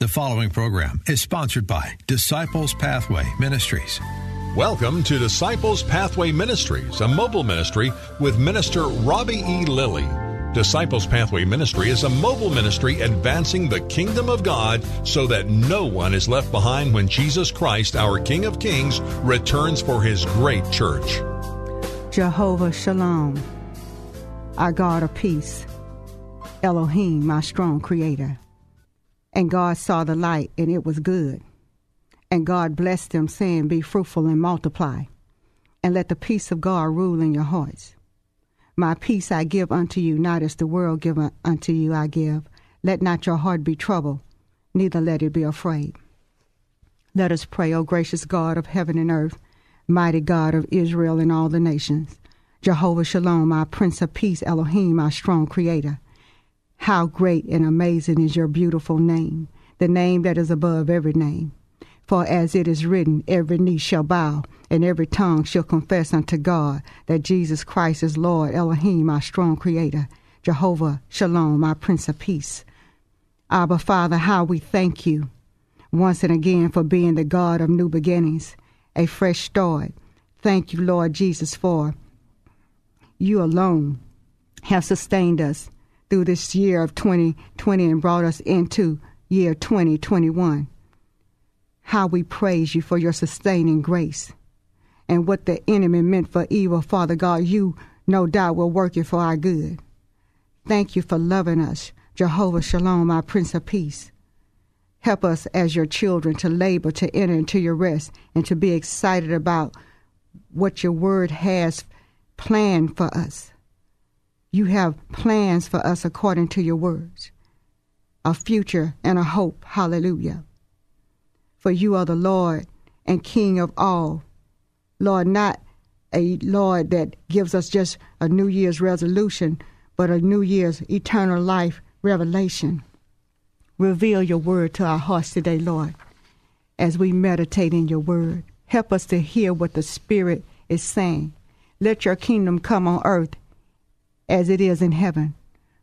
The following program is sponsored by Disciples Pathway Ministries. Welcome to Disciples Pathway Ministries, a mobile ministry with Minister Robbie E. Lilly. Disciples Pathway Ministry is a mobile ministry advancing the kingdom of God so that no one is left behind when Jesus Christ, our King of Kings, returns for his great church. Jehovah Shalom, our God of peace, Elohim, my strong creator. And God saw the light, and it was good. And God blessed them, saying, Be fruitful and multiply, and let the peace of God rule in your hearts. My peace I give unto you, not as the world giveth unto you I give. Let not your heart be troubled, neither let it be afraid. Let us pray, O gracious God of heaven and earth, mighty God of Israel and all the nations. Jehovah Shalom, our Prince of Peace, Elohim, our strong creator. How great and amazing is your beautiful name, the name that is above every name. For as it is written, every knee shall bow, and every tongue shall confess unto God that Jesus Christ is Lord, Elohim, our strong creator, Jehovah Shalom, our Prince of Peace. Abba, Father, how we thank you once and again for being the God of new beginnings, a fresh start. Thank you, Lord Jesus, for you alone have sustained us through this year of 2020 and brought us into year 2021. How we praise you for your sustaining grace. And what the enemy meant for evil, Father God, you no doubt will work it for our good. Thank you for loving us, Jehovah Shalom, our Prince of Peace. Help us as your children to labor to enter into your rest and to be excited about what your word has planned for us. You have plans for us according to your words, a future and a hope. Hallelujah. For you are the Lord and King of all. Lord, not a Lord that gives us just a New Year's resolution, but a New Year's eternal life revelation. Reveal your word to our hearts today, Lord, as we meditate in your word. Help us to hear what the Spirit is saying. Let your kingdom come on earth as it is in heaven.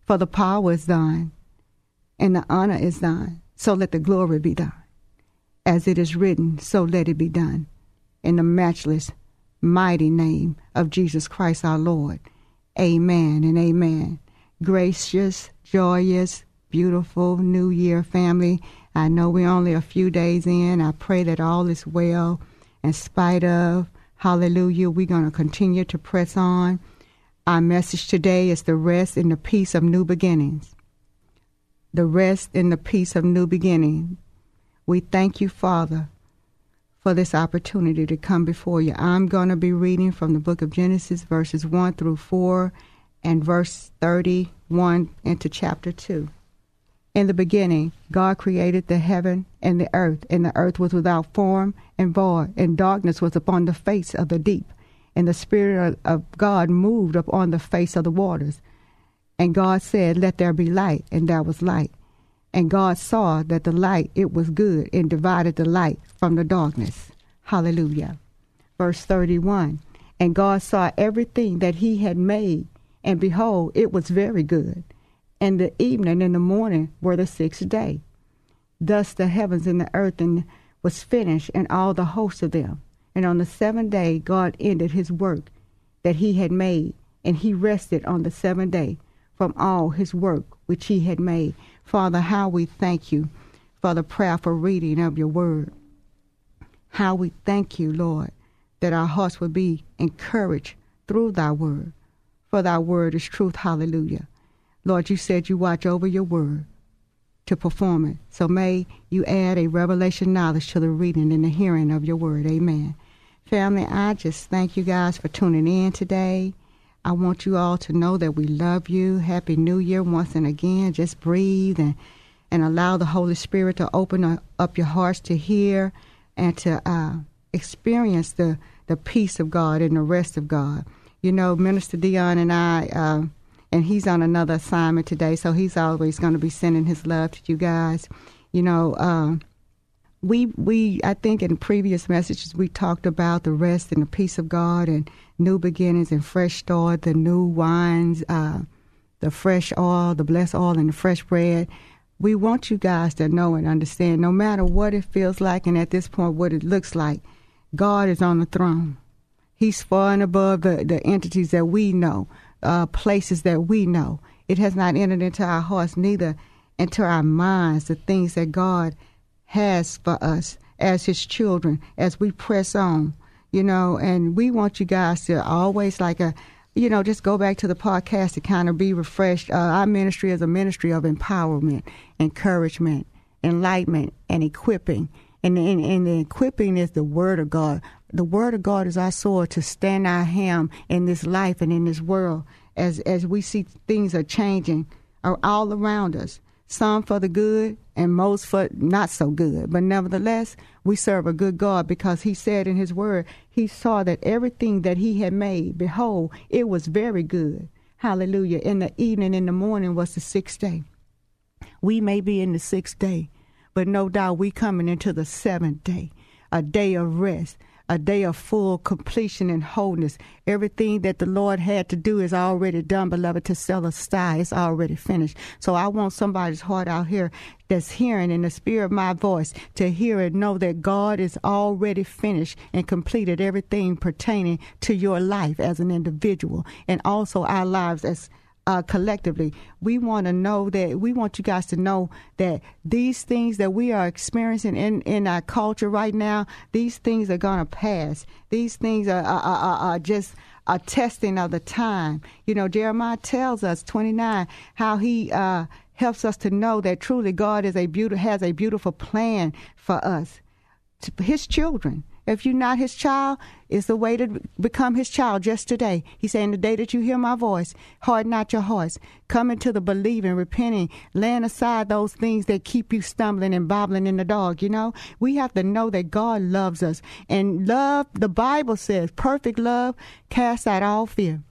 For the power is thine, and the honor is thine. So let the glory be thine. As it is written, so let it be done. In the matchless, mighty name of Jesus Christ our Lord. Amen and amen. Gracious, joyous, beautiful New Year family. I know we're only a few days in. I pray that all is well in spite of. Hallelujah. We're going to continue to press on. Our message today is the rest in the peace of new beginnings. The rest in the peace of new beginnings. We thank you, Father, for this opportunity to come before you. I'm going to be reading from the book of Genesis, verses 1 through 4, and verse 31 into chapter 2. In the beginning, God created the heaven and the earth, and the earth was without form and void, and darkness was upon the face of the deep and the Spirit of God moved upon the face of the waters. And God said, Let there be light, and there was light. And God saw that the light, it was good, and divided the light from the darkness. Hallelujah. Verse 31 And God saw everything that he had made, and behold, it was very good. And the evening and the morning were the sixth day. Thus the heavens and the earth and was finished, and all the hosts of them. And on the seventh day, God ended his work that he had made, and he rested on the seventh day from all his work which he had made. Father, how we thank you for the prayerful reading of your word. How we thank you, Lord, that our hearts will be encouraged through thy word. For thy word is truth. Hallelujah. Lord, you said you watch over your word to perform it. So may you add a revelation knowledge to the reading and the hearing of your word. Amen. Family, I just thank you guys for tuning in today. I want you all to know that we love you. Happy New Year once and again. Just breathe and and allow the Holy Spirit to open up your hearts to hear and to uh, experience the, the peace of God and the rest of God. You know, Minister Dion and I, uh, and he's on another assignment today, so he's always going to be sending his love to you guys. You know, uh, we we I think in previous messages we talked about the rest and the peace of God and new beginnings and fresh start, the new wines, uh, the fresh oil, the blessed oil, and the fresh bread. We want you guys to know and understand, no matter what it feels like, and at this point what it looks like, God is on the throne. He's far and above the, the entities that we know, uh, places that we know. It has not entered into our hearts, neither into our minds, the things that God has for us as his children as we press on, you know, and we want you guys to always like a you know, just go back to the podcast to kind of be refreshed. Uh, our ministry is a ministry of empowerment, encouragement, enlightenment, and equipping. And, and, and the equipping is the Word of God. The Word of God is our sword to stand our ham in this life and in this world as, as we see things are changing are all around us some for the good and most for not so good. But nevertheless, we serve a good God because he said in his word, he saw that everything that he had made, behold, it was very good. Hallelujah. In the evening, in the morning was the sixth day. We may be in the sixth day, but no doubt we coming into the seventh day, a day of rest a day of full completion and wholeness. Everything that the Lord had to do is already done, beloved, tetelestai. It's already finished. So I want somebody's heart out here that's hearing in the spirit of my voice to hear and know that God is already finished and completed everything pertaining to your life as an individual and also our lives as uh, collectively. We want to know that we want you guys to know that these things that we are experiencing in, in our culture right now, these things are going to pass. These things are, are, are, are just a testing of the time. You know, Jeremiah tells us, 29, how he uh, helps us to know that truly God is a beautiful, has a beautiful plan for us, his children. If you're not his child, it's the way to become his child just today. He's saying, The day that you hear my voice, harden not your hearts. Come into the believing, repenting, laying aside those things that keep you stumbling and bobbling in the dog. You know, we have to know that God loves us. And love, the Bible says, perfect love casts out all fear.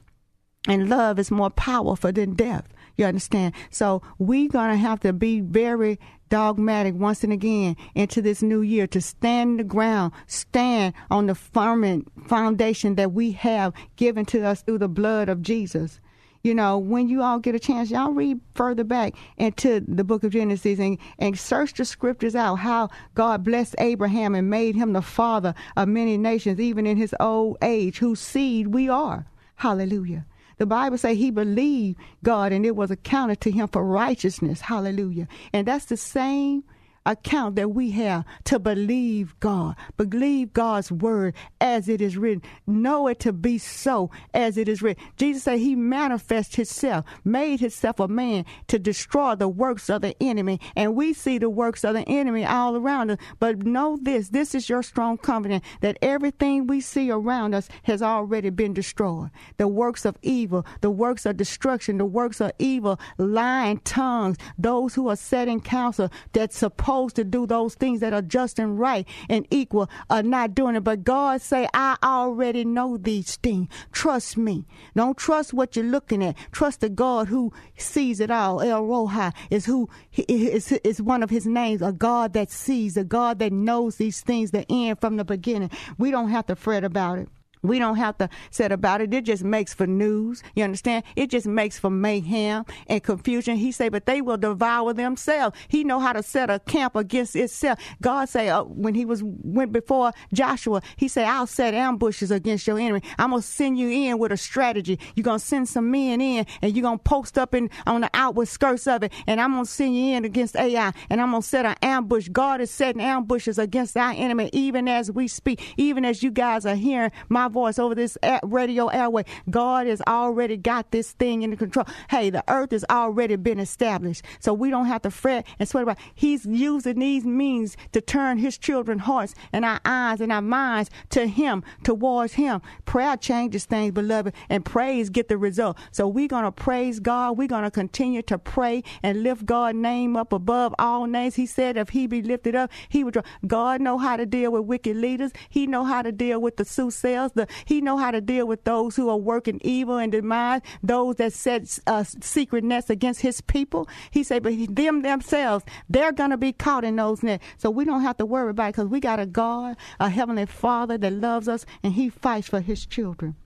And love is more powerful than death. You understand? So we're going to have to be very dogmatic once and again into this new year to stand the ground, stand on the firm foundation that we have given to us through the blood of Jesus. You know, when you all get a chance, y'all read further back into the book of Genesis and, and search the scriptures out how God blessed Abraham and made him the father of many nations, even in his old age, whose seed we are. Hallelujah. The Bible say he believed God and it was accounted to him for righteousness. Hallelujah. And that's the same account that we have to believe God, believe God's word as it is written, know it to be so as it is written. Jesus said he manifested himself, made himself a man to destroy the works of the enemy. And we see the works of the enemy all around us. But know this this is your strong confidence that everything we see around us has already been destroyed. The works of evil, the works of destruction, the works of evil, lying tongues, those who are setting counsel that suppose supposed to do those things that are just and right and equal are not doing it. But God say, I already know these things. Trust me. Don't trust what you're looking at. Trust the God who sees it all. El Roi is who is, is one of his names, a God that sees, a God that knows these things, the end from the beginning. We don't have to fret about it. We don't have to set about it. It just makes for news. You understand? It just makes for mayhem and confusion. He say, but they will devour themselves. He know how to set a camp against itself. God say uh, when he was went before Joshua, he said, I'll set ambushes against your enemy. I'm gonna send you in with a strategy. You're gonna send some men in and you're gonna post up in on the outward skirts of it, and I'm gonna send you in against Ai, and I'm gonna set an ambush. God is setting ambushes against our enemy even as we speak, even as you guys are hearing my my voice over this radio airway, God has already got this thing in control. Hey, the earth has already been established. So we don't have to fret and sweat about He's using these means to turn his children's hearts and our eyes and our minds to him, towards him. Prayer changes things, beloved, and praise get the result. So we're gonna praise God. We're gonna continue to pray and lift God's name up above all names. He said if he be lifted up, he would draw. God know how to deal with wicked leaders. He know how to deal with the soothsayers. The, he know how to deal with those who are working evil and demise, those that set uh, secret nets against his people. He said, but them themselves, they're to be caught in those nets. So we don't have to worry about it because we got a God, a heavenly Father that loves us and he fights for his children.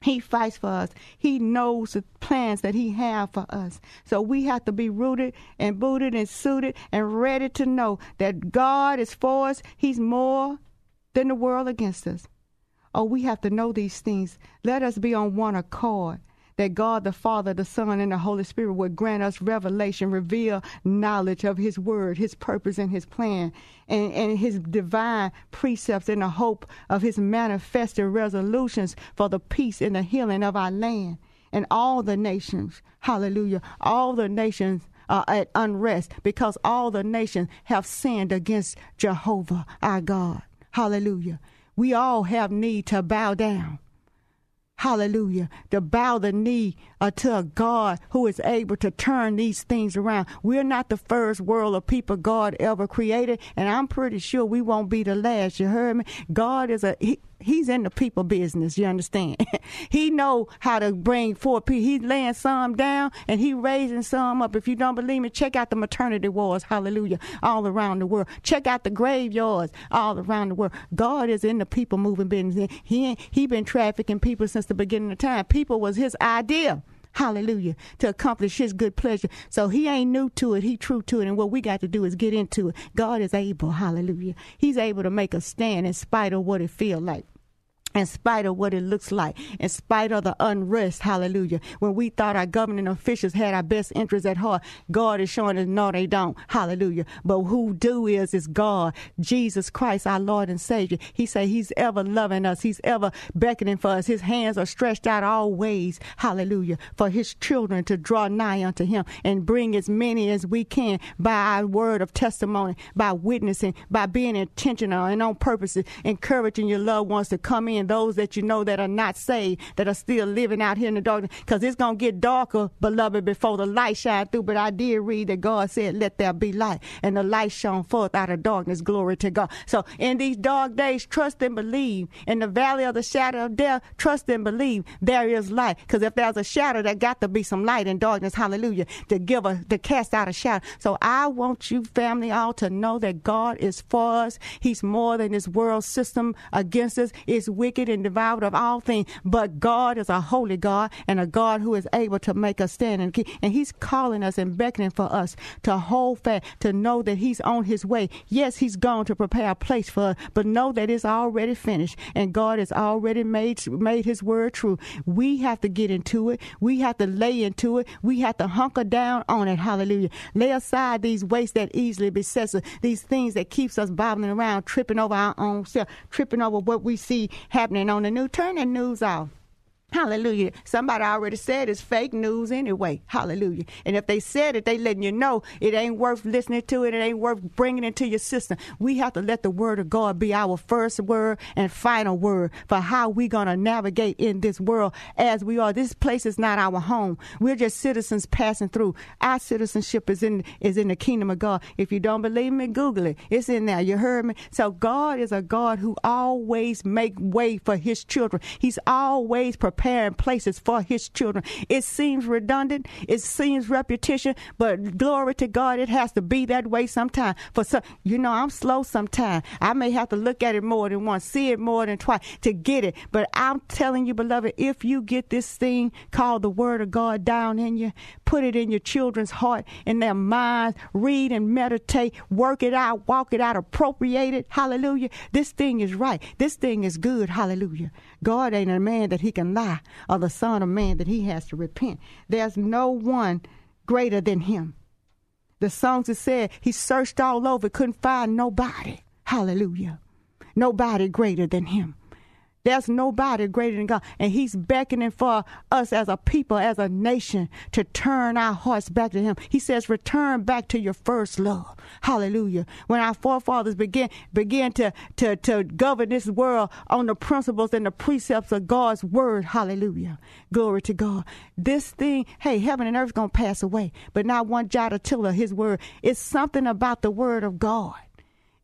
He fights for us. He knows the plans that He has for us. So we have to be rooted and booted and suited and ready to know that God is for us. He's more than the world against us. Oh, we have to know these things. Let us be on one accord that God the Father, the Son, and the Holy Spirit would grant us revelation, reveal knowledge of His Word, His purpose, and His plan, and, and His divine precepts in the hope of His manifested resolutions for the peace and the healing of our land and all the nations. Hallelujah. All the nations are at unrest because all the nations have sinned against Jehovah, our God. Hallelujah. We all have need to bow down hallelujah, to bow the knee uh, to a God who is able to turn these things around. We're not the first world of people God ever created, and I'm pretty sure we won't be the last. You heard me? God is a, he, he's in the people business. You understand? he know how to bring forth people. He's laying some down and he raising some up. If you don't believe me, check out the maternity wards. Hallelujah! All around the world. Check out the graveyards all around the world. God is in the people moving business. He he been trafficking people since the beginning of time. People was his idea. Hallelujah. To accomplish his good pleasure. So he ain't new to it. He true to it. And what we got to do is get into it. God is able. Hallelujah. He's able to make us stand in spite of what it feel like in spite of what it looks like, in spite of the unrest, hallelujah. When we thought our governing officials had our best interests at heart, God is showing us no, they don't, hallelujah. But who do is is God, Jesus Christ, our Lord and Savior. He said He's ever loving us, He's ever beckoning for us. His hands are stretched out all ways, hallelujah, for His children to draw nigh unto Him and bring as many as we can by our word of testimony, by witnessing, by being intentional and on purpose, encouraging your loved ones to come in those that you know that are not saved, that are still living out here in the darkness, because it's going to get darker, beloved, before the light shine through. But I did read that God said, let there be light, and the light shone forth out of darkness. Glory to God. So in these dark days, trust and believe. In the valley of the shadow of death, trust and believe there is light. Because if there's a shadow, there got to be some light in darkness. Hallelujah. To give a, to cast out a shadow. So I want you, family, all to know that God is for us. He's more than this world system against us. It's with wicked and devoured of all things. But God is a holy God and a God who is able to make us stand. And, and He's calling us and beckoning for us to hold fast, to know that He's on His way. Yes, He's gone to prepare a place for us, but know that it's already finished and God has already made, made His word true. We have to get into it. We have to lay into it. We have to hunker down on it. Hallelujah. Lay aside these weights that easily beset us, these things that keeps us bobbling around, tripping over our own self, tripping over what we see happening on the New. Turn news off. Hallelujah. Somebody already said it's fake news anyway. Hallelujah. And if they said it, they letting you know it ain't worth listening to it. It ain't worth bringing into your system. We have to let the word of God be our first word and final word for how we going to navigate in this world as we are. This place is not our home. We're just citizens passing through. Our citizenship is in, is in the kingdom of God. If you don't believe me, Google it. It's in there. You heard me? So God is a God who always make way for his children. He's always prepared preparing places for his children. It seems redundant, it seems repetition, but glory to God, it has to be that way sometime. For you know, I'm slow sometimes. I may have to look at it more than once, see it more than twice to get it. But I'm telling you, beloved, if you get this thing called the Word of God down in you, put it in your children's heart, in their minds, read and meditate, work it out, walk it out, appropriate it. Hallelujah. This thing is right. This thing is good. Hallelujah. God ain't a man that he can lie, or the Son of Man that he has to repent. There's no one greater than him. The songs that said he searched all over, couldn't find nobody. Hallelujah. Nobody greater than him. There's nobody greater than God. And He's beckoning for us as a people, as a nation, to turn our hearts back to Him. He says, return back to your first love. Hallelujah. When our forefathers began began to, to, to govern this world on the principles and the precepts of God's word. Hallelujah. Glory to God. This thing, hey, heaven and earth gonna pass away, but not one jot or tittle of his word. It's something about the word of God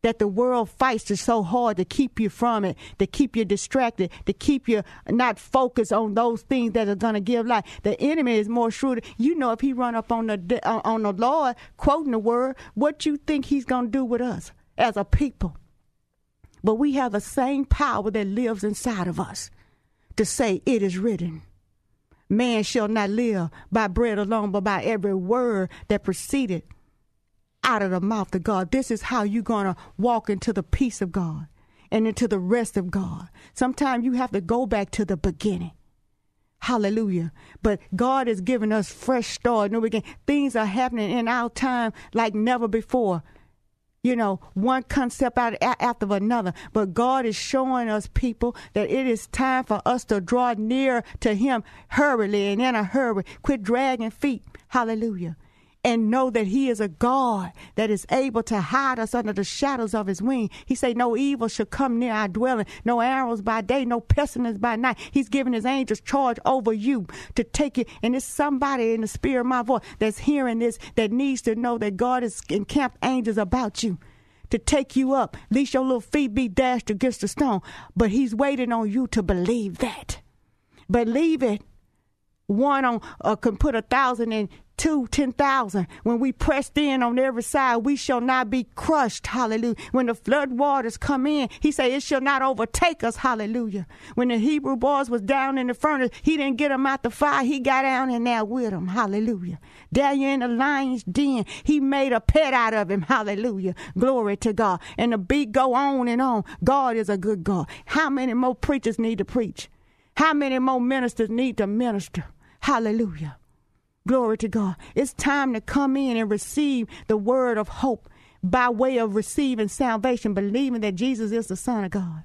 that the world fights is so hard to keep you from it, to keep you distracted, to keep you not focused on those things that are going to give life. The enemy is more shrewd. You know, if he run up on the uh, on the Lord quoting the word, what you think he's going to do with us as a people? But we have the same power that lives inside of us to say, "It is written." Man shall not live by bread alone, but by every word that proceeded out of the mouth of God. This is how you're going to walk into the peace of God and into the rest of God. Sometimes you have to go back to the beginning. Hallelujah. But God is giving us fresh start. No beginning. Things are happening in our time like never before. You know, one concept out after another. But God is showing us, people, that it is time for us to draw near to Him hurriedly and in a hurry. Quit dragging feet. Hallelujah and know that he is a God that is able to hide us under the shadows of his wing. He said, No evil shall come near our dwelling, no arrows by day, no pestilence by night. He's giving his angels charge over you to take it. And it's somebody in the spirit of my voice that's hearing this that needs to know that God has encamped angels about you to take you up. At least your little feet be dashed against the stone. But he's waiting on you to believe that. Believe it one on uh, can put a thousand in two, ten thousand. When we pressed in on every side, we shall not be crushed. Hallelujah. When the flood waters come in, he said, it shall not overtake us. Hallelujah. When the Hebrew boys was down in the furnace, he didn't get them out the fire. He got down in there with them. Hallelujah. Daniel in the lion's den, he made a pet out of him. Hallelujah. Glory to God. And the beat go on and on. God is a good God. How many more preachers need to preach? How many more ministers need to minister? Hallelujah. Glory to God. It's time to come in and receive the word of hope by way of receiving salvation, believing that Jesus is the Son of God.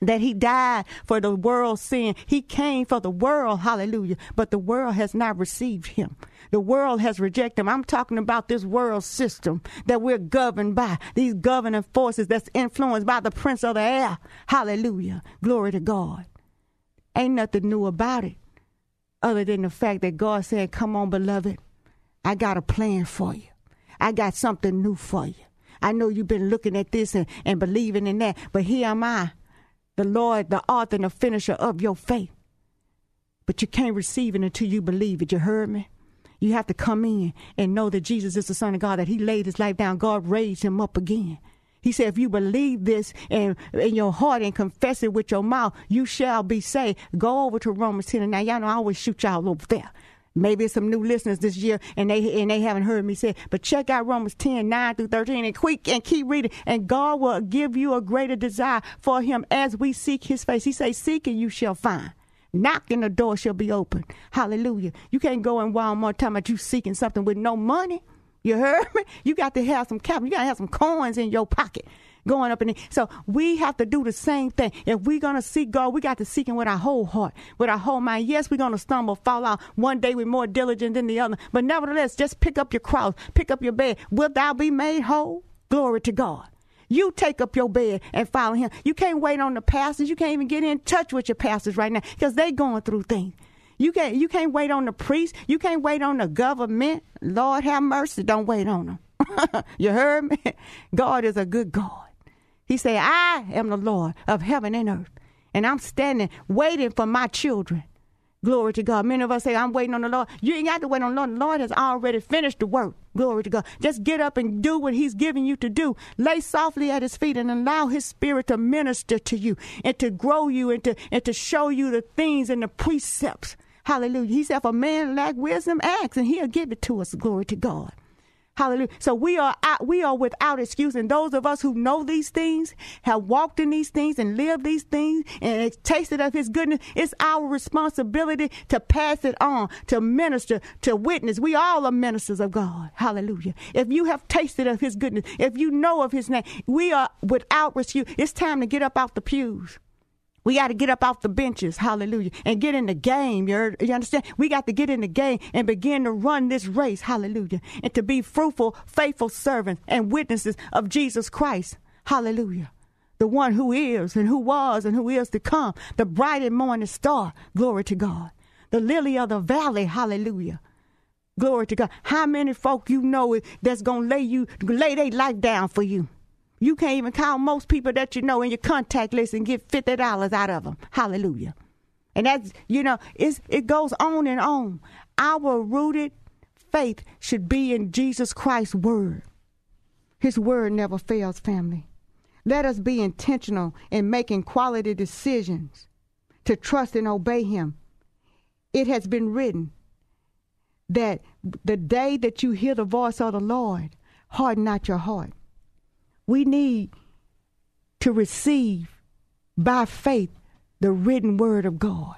That he died for the world's sin. He came for the world, hallelujah. But the world has not received him. The world has rejected him. I'm talking about this world system that we're governed by, these governing forces that's influenced by the prince of the air. Hallelujah. Glory to God. Ain't nothing new about it other than the fact that God said, Come on, beloved, I got a plan for you. I got something new for you. I know you've been looking at this and, and believing in that, but here am I, the Lord, the author and the finisher of your faith. But you can't receive it until you believe it. You heard me? You have to come in and know that Jesus is the Son of God, that He laid His life down. God raised Him up again. He said, if you believe this in, in your heart and confess it with your mouth, you shall be saved. Go over to Romans 10. And now, y'all know I always shoot y'all over there. Maybe it's some new listeners this year and they and they haven't heard me say, but check out Romans 10, 9 through 13 and quick and keep reading. And God will give you a greater desire for him as we seek his face. He says, Seek and you shall find. Knock and the door shall be open. Hallelujah. You can't go in Walmart talking about you seeking something with no money. You heard me? You got to have some capital. You got to have some coins in your pocket going up in it. So we have to do the same thing. If we're going to seek God, we got to seek Him with our whole heart, with our whole mind. Yes, we're going to stumble, fall out. One day we're more diligent than the other. But nevertheless, just pick up your cross, pick up your bed. Will thou be made whole? Glory to God. You take up your bed and follow him. You can't wait on the pastors. You can't even get in touch with your pastors right now because they going through things. You can't you can't wait on the priest. You can't wait on the government. Lord have mercy. Don't wait on them. you heard me? God is a good God. He said, I am the Lord of heaven and earth. And I'm standing waiting for my children. Glory to God. Many of us say, I'm waiting on the Lord. You ain't got to wait on the Lord. The Lord has already finished the work. Glory to God. Just get up and do what He's giving you to do. Lay softly at His feet and allow His Spirit to minister to you and to grow you and to, and to show you the things and the precepts Hallelujah. He said, if a man lack wisdom, ask, and he'll give it to us. Glory to God. Hallelujah. So we are out, we are without excuse. And those of us who know these things, have walked in these things and lived these things and tasted of his goodness, it's our responsibility to pass it on, to minister, to witness. We all are ministers of God. Hallelujah. If you have tasted of his goodness, if you know of his name, we are without excuse. It's time to get up out the pews We got to get up off the benches, hallelujah, and get in the game. You, understand? We got to get in the game and begin to run this race, hallelujah, and to be fruitful, faithful servants and witnesses of Jesus Christ, hallelujah. The one who is and who was and who is to come, the bright and morning star, glory to God. The lily of the valley, hallelujah. Glory to God. How many folk you know that's gonna lay you lay their life down for you? You can't even count most people that you know in your contact list and get fifty dollars out of them. Hallelujah. And that's you know it's it goes on and on. Our rooted faith should be in Jesus Christ's word. His word never fails, family. Let us be intentional in making quality decisions to trust and obey Him. It has been written that the day that you hear the voice of the Lord, harden not your heart. We need to receive by faith the written word of God.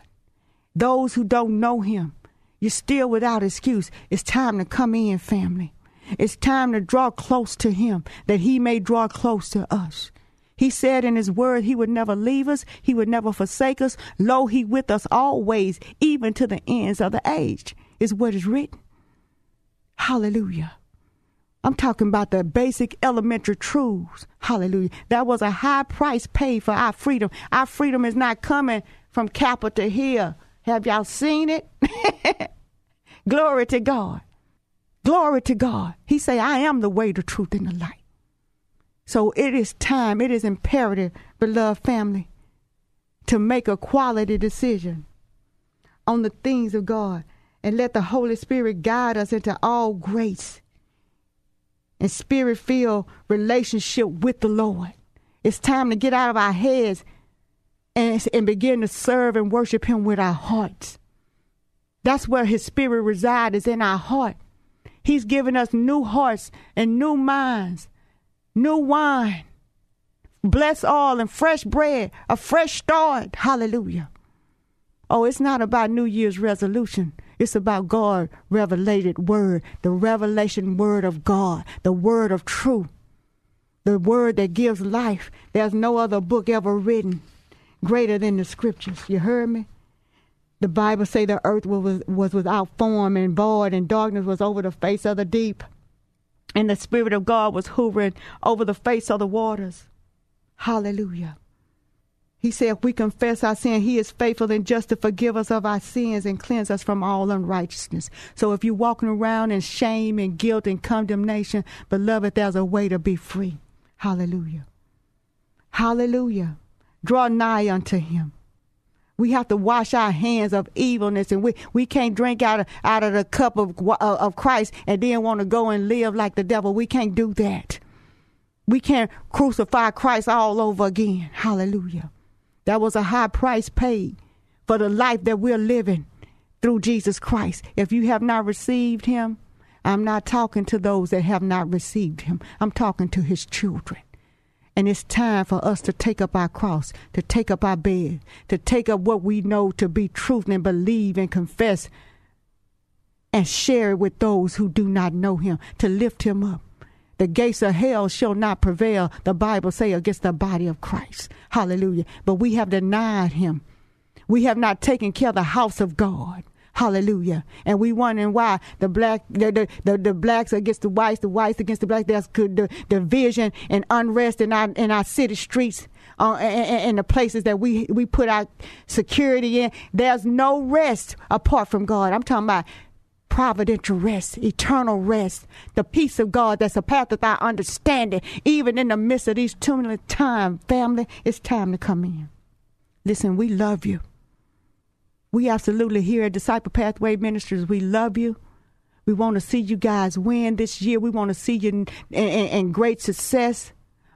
Those who don't know Him, you're still without excuse. It's time to come in, family. It's time to draw close to Him that He may draw close to us. He said in His word He would never leave us, He would never forsake us. Lo, He with us always, even to the ends of the age is what is written. Hallelujah. I'm talking about the basic elementary truths. Hallelujah. That was a high price paid for our freedom. Our freedom is not coming from Capitol Hill. Have y'all seen it? Glory to God. Glory to God. He say, I am the way, the truth, and the light. So it is time, it is imperative, beloved family, to make a quality decision on the things of God and let the Holy Spirit guide us into all grace and spirit filled relationship with the Lord. It's time to get out of our heads and, and begin to serve and worship Him with our hearts. That's where His Spirit resides, is in our heart. He's given us new hearts and new minds, new wine, blessed oil and fresh bread, a fresh start. Hallelujah. Oh, it's not about New Year's resolution. It's about God revelated word, the revelation word of God, the word of truth, the word that gives life. There's no other book ever written greater than the scriptures. You heard me? The Bible say the earth was, was without form and void, and darkness was over the face of the deep, and the Spirit of God was hovering over the face of the waters. Hallelujah. He said, if we confess our sin, He is faithful and just to forgive us of our sins and cleanse us from all unrighteousness. So if you're walking around in shame and guilt and condemnation, beloved, there's a way to be free. Hallelujah. Hallelujah. Draw nigh unto Him. We have to wash our hands of evilness, and we, we can't drink out of, out of the cup of, uh, of Christ and then want to go and live like the devil. We can't do that. We can't crucify Christ all over again. Hallelujah. That was a high price paid for the life that we're living through Jesus Christ. If you have not received him, I'm not talking to those that have not received him. I'm talking to his children. And it's time for us to take up our cross, to take up our bed, to take up what we know to be truth and believe and confess and share it with those who do not know him, to lift him up the gates of hell shall not prevail, the Bible say, against the body of Christ. Hallelujah. But we have denied him. We have not taken care of the house of God. Hallelujah. And we wondering why the black the, the, the, the, blacks against the whites, the whites against the blacks, there's good the division and unrest in our in our city streets. Uh, and, and the places that we we put our security in, there's no rest apart from God. I'm talking about providential rest, eternal rest, the peace of God that's a path of our understanding, even in the midst of these turbulent times. Family, it's time to come in. Listen, we love you. We absolutely here at Disciple Pathway Ministries, we love you. We want to see you guys win this year. We want to see you in, in, in great success.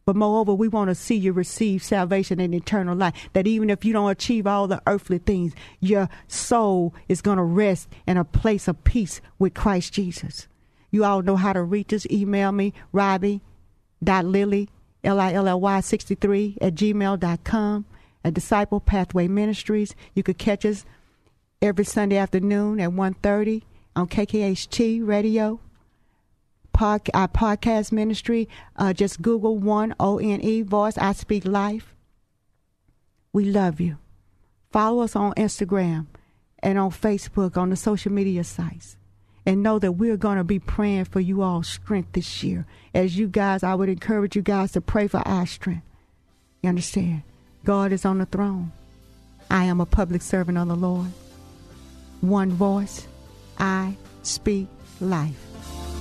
But moreover, we want to see you receive salvation and eternal life. That even if you don't achieve all the earthly things, your soul is going to rest in a place of peace with Christ Jesus. You all know how to reach us. Email me, Robbie.lilly, L-I-L-L-Y 63 at gmail.com. At Disciple Pathway Ministries. You could catch us every Sunday afternoon at 1.30 on KKHT Radio pod, our podcast ministry. Uh, just Google one O N E voice. I speak life. We love you. Follow us on Instagram and on Facebook on the social media sites. And know that we're going to be praying for you all strength this year. As you guys, I would encourage you guys to pray for our strength. You understand? God is on the throne. I am a public servant of the Lord. One voice, I speak life.